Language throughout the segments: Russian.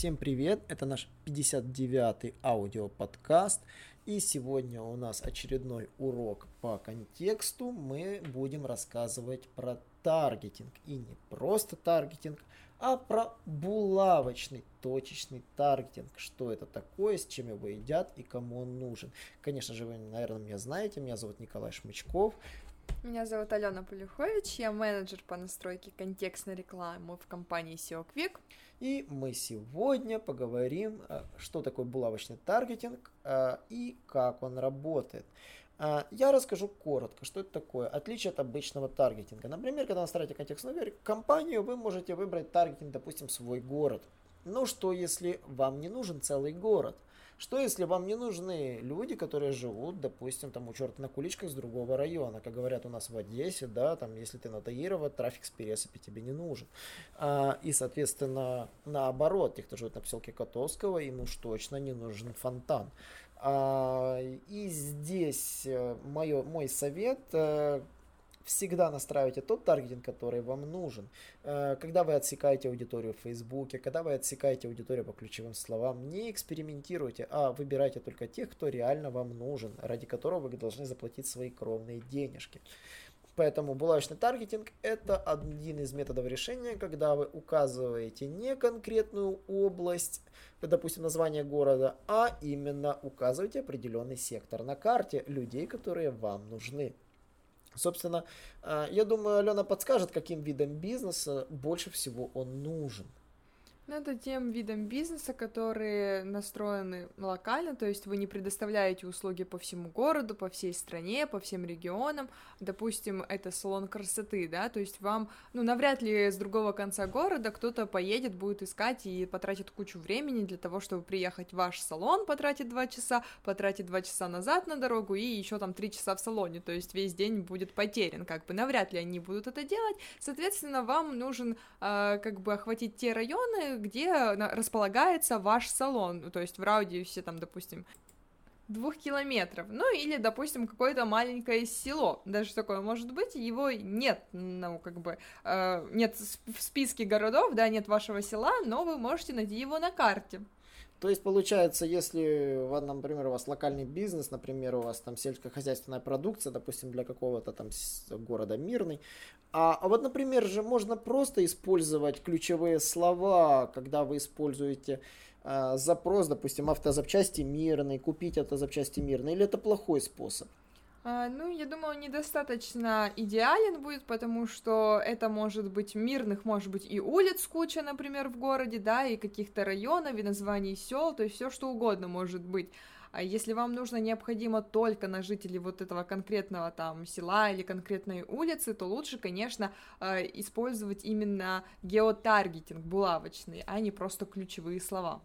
Всем привет, это наш 59-й аудиоподкаст, и сегодня у нас очередной урок по контексту. Мы будем рассказывать про таргетинг, и не просто таргетинг, а про булавочный точечный таргетинг. Что это такое, с чем его едят и кому он нужен. Конечно же, вы, наверное, меня знаете, меня зовут Николай Шмычков, меня зовут Алена Полюхович, я менеджер по настройке контекстной рекламы в компании SEO Quick. И мы сегодня поговорим, э, что такое булавочный таргетинг э, и как он работает. Э, я расскажу коротко, что это такое. Отличие от обычного таргетинга. Например, когда вы настраиваете контекстную компанию, вы можете выбрать таргетинг, допустим, свой город. Ну что, если вам не нужен целый город – что если вам не нужны люди, которые живут, допустим, там у черта на куличках с другого района, как говорят у нас в Одессе, да, там, если ты на Таирова, трафик с пересыпи тебе не нужен. А, и, соответственно, наоборот, те, кто живет на поселке Котовского, им уж точно не нужен фонтан. А, и здесь э, мое, мой совет, э, всегда настраивайте тот таргетинг, который вам нужен. Э, когда вы отсекаете аудиторию в Фейсбуке, когда вы отсекаете аудиторию по ключевым словам, не экспериментируйте, а выбирайте только тех, кто реально вам нужен, ради которого вы должны заплатить свои кровные денежки. Поэтому булавочный таргетинг – это один из методов решения, когда вы указываете не конкретную область, допустим, название города, а именно указываете определенный сектор на карте людей, которые вам нужны. Собственно, э, я думаю, Алена подскажет, каким видом бизнеса больше всего он нужен. Ну, это тем видом бизнеса, которые настроены локально, то есть вы не предоставляете услуги по всему городу, по всей стране, по всем регионам. Допустим, это салон красоты, да, то есть вам, ну, навряд ли с другого конца города кто-то поедет, будет искать и потратит кучу времени для того, чтобы приехать в ваш салон, потратить два часа, потратить два часа назад на дорогу и еще там три часа в салоне, то есть весь день будет потерян, как бы навряд ли они будут это делать. Соответственно, вам нужен э, как бы охватить те районы, где располагается ваш салон, ну, то есть в радиусе, там, допустим, двух километров, ну или, допустим, какое-то маленькое село, даже такое может быть, его нет, ну, как бы, э, нет в списке городов, да, нет вашего села, но вы можете найти его на карте. То есть получается, если, например, у вас локальный бизнес, например, у вас там сельскохозяйственная продукция, допустим, для какого-то там города Мирный, а, а вот, например, же можно просто использовать ключевые слова, когда вы используете э, запрос, допустим, автозапчасти Мирный, купить автозапчасти Мирный, или это плохой способ? А, ну, я думаю, недостаточно идеален будет, потому что это может быть мирных, может быть и улиц куча, например, в городе, да, и каких-то районов, и названий сел, то есть все что угодно может быть. А если вам нужно необходимо только на жителей вот этого конкретного там села или конкретной улицы, то лучше, конечно, а, использовать именно геотаргетинг булавочный, а не просто ключевые слова.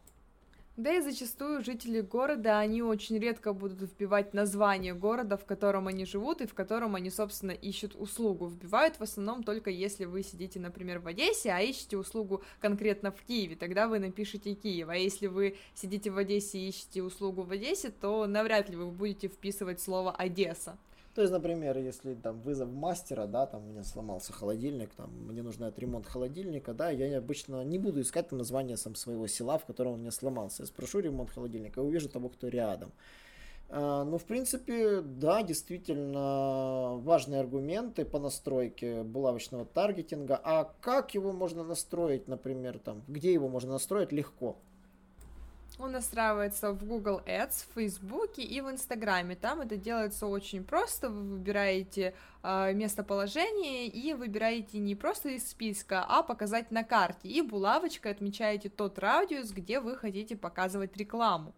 Да и зачастую жители города, они очень редко будут вбивать название города, в котором они живут и в котором они, собственно, ищут услугу. Вбивают в основном только если вы сидите, например, в Одессе, а ищете услугу конкретно в Киеве, тогда вы напишите Киев. А если вы сидите в Одессе и ищете услугу в Одессе, то навряд ли вы будете вписывать слово Одесса. То есть, например, если там вызов мастера, да, там у меня сломался холодильник, там мне нужно ремонт холодильника, да, я обычно не буду искать там название сам своего села, в котором он мне сломался. Я спрошу ремонт холодильника и увижу того, кто рядом. А, ну, в принципе, да, действительно важные аргументы по настройке булавочного таргетинга. А как его можно настроить, например, там, где его можно настроить легко? Он настраивается в Google Ads, в Facebook и в Инстаграме. Там это делается очень просто. Вы выбираете э, местоположение и выбираете не просто из списка, а показать на карте. И булавочкой отмечаете тот радиус, где вы хотите показывать рекламу.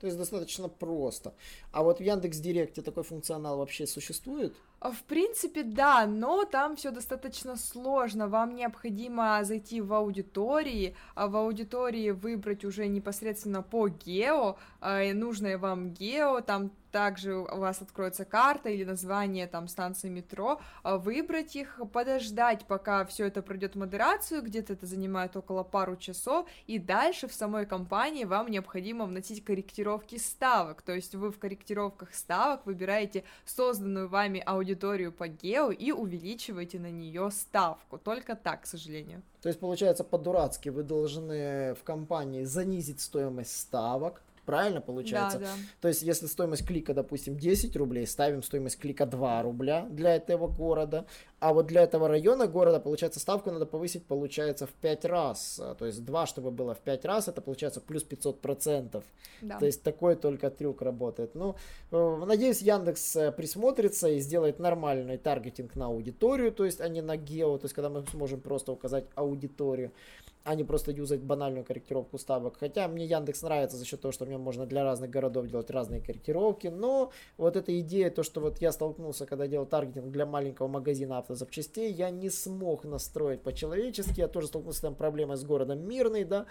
То есть достаточно просто. А вот в Яндекс Директе такой функционал вообще существует? А, в принципе, да, но там все достаточно сложно. Вам необходимо зайти в аудитории, а в аудитории выбрать уже непосредственно по гео, а, нужное вам гео, там также у вас откроется карта или название там станции метро, а, выбрать их, подождать, пока все это пройдет модерацию, где-то это занимает около пару часов, и дальше в самой компании вам необходимо вносить корректировки ставок, то есть вы в корректировках ставок выбираете созданную вами аудиторию по гео и увеличиваете на нее ставку, только так, к сожалению. То есть, получается, по-дурацки вы должны в компании занизить стоимость ставок, Правильно получается? Да, да. То есть, если стоимость клика, допустим, 10 рублей, ставим стоимость клика 2 рубля для этого города, а вот для этого района города, получается, ставку надо повысить, получается, в 5 раз. То есть, 2, чтобы было в 5 раз, это получается плюс 500 процентов. Да. То есть, такой только трюк работает. Ну, э, надеюсь, Яндекс э, присмотрится и сделает нормальный таргетинг на аудиторию, то есть, а не на гео, то есть, когда мы сможем просто указать аудиторию а не просто юзать банальную корректировку ставок. Хотя мне Яндекс нравится за счет того, что мне можно для разных городов делать разные корректировки, но вот эта идея, то, что вот я столкнулся, когда делал таргетинг для маленького магазина автозапчастей, я не смог настроить по-человечески, я тоже столкнулся с там проблемой с городом Мирный, да,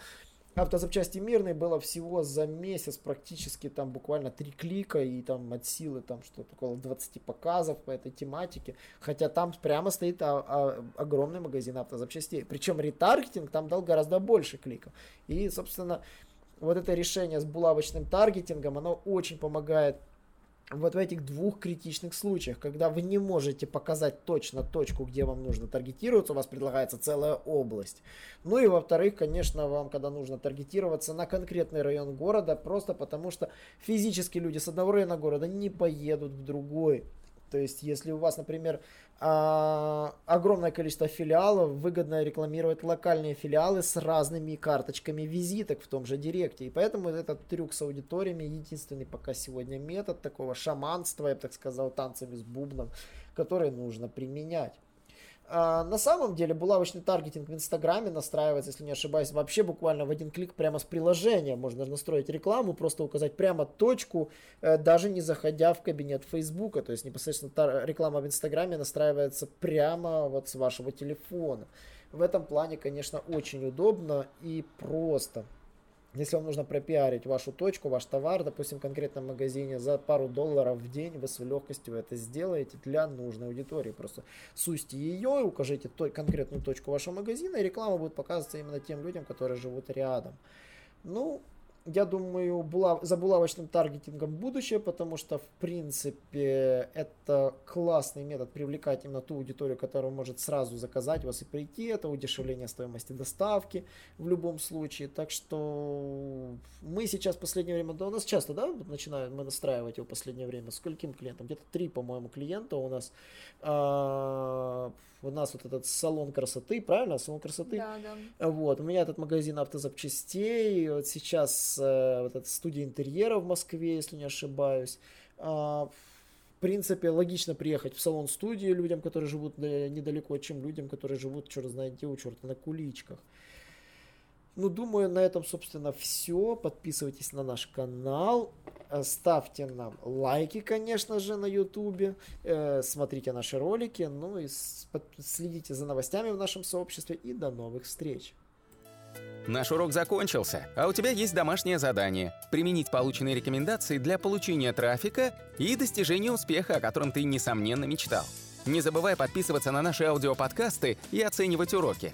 Автозапчасти Мирной было всего за месяц практически там буквально три клика и там от силы там что-то около 20 показов по этой тематике. Хотя там прямо стоит а, а, огромный магазин автозапчастей. Причем ретаргетинг там дал гораздо больше кликов. И, собственно, вот это решение с булавочным таргетингом, оно очень помогает вот в этих двух критичных случаях, когда вы не можете показать точно точку, где вам нужно таргетироваться, у вас предлагается целая область. Ну и во-вторых, конечно, вам, когда нужно таргетироваться на конкретный район города, просто потому что физически люди с одного района города не поедут в другой. То есть, если у вас, например, а, огромное количество филиалов, выгодно рекламировать локальные филиалы с разными карточками визиток в том же Директе. И поэтому этот трюк с аудиториями единственный пока сегодня метод такого шаманства, я бы так сказал, танцами с бубном, который нужно применять. А, на самом деле булавочный таргетинг в Инстаграме настраивается, если не ошибаюсь, вообще буквально в один клик прямо с приложения. Можно настроить рекламу, просто указать прямо точку, э, даже не заходя в кабинет Фейсбука. То есть непосредственно реклама в Инстаграме настраивается прямо вот с вашего телефона. В этом плане, конечно, очень удобно и просто. Если вам нужно пропиарить вашу точку, ваш товар, допустим, в конкретном магазине за пару долларов в день, вы с легкостью это сделаете для нужной аудитории. Просто сусьте ее, укажите той, конкретную точку вашего магазина, и реклама будет показываться именно тем людям, которые живут рядом. Ну, я думаю, була, за булавочным таргетингом будущее, потому что, в принципе, это классный метод привлекать именно ту аудиторию, которая может сразу заказать вас и прийти. Это удешевление стоимости доставки в любом случае. Так что мы сейчас в последнее время, да, у нас часто, да, начинаем мы настраивать его в последнее время. Скольким клиентам? Где-то три, по-моему, клиента у нас. У нас вот этот салон красоты, правильно? Салон красоты. Да, да. Вот, у меня этот магазин автозапчастей. Вот сейчас э, вот эта студия интерьера в Москве, если не ошибаюсь. А, в принципе, логично приехать в салон-студию людям, которые живут недалеко, чем людям, которые живут, черт знает где, у черта на куличках. Ну, думаю, на этом, собственно, все. Подписывайтесь на наш канал. Э, ставьте нам лайки, конечно же, на ютубе. Э, смотрите наши ролики. Ну и следите за новостями в нашем сообществе. И до новых встреч. Наш урок закончился, а у тебя есть домашнее задание – применить полученные рекомендации для получения трафика и достижения успеха, о котором ты, несомненно, мечтал. Не забывай подписываться на наши аудиоподкасты и оценивать уроки.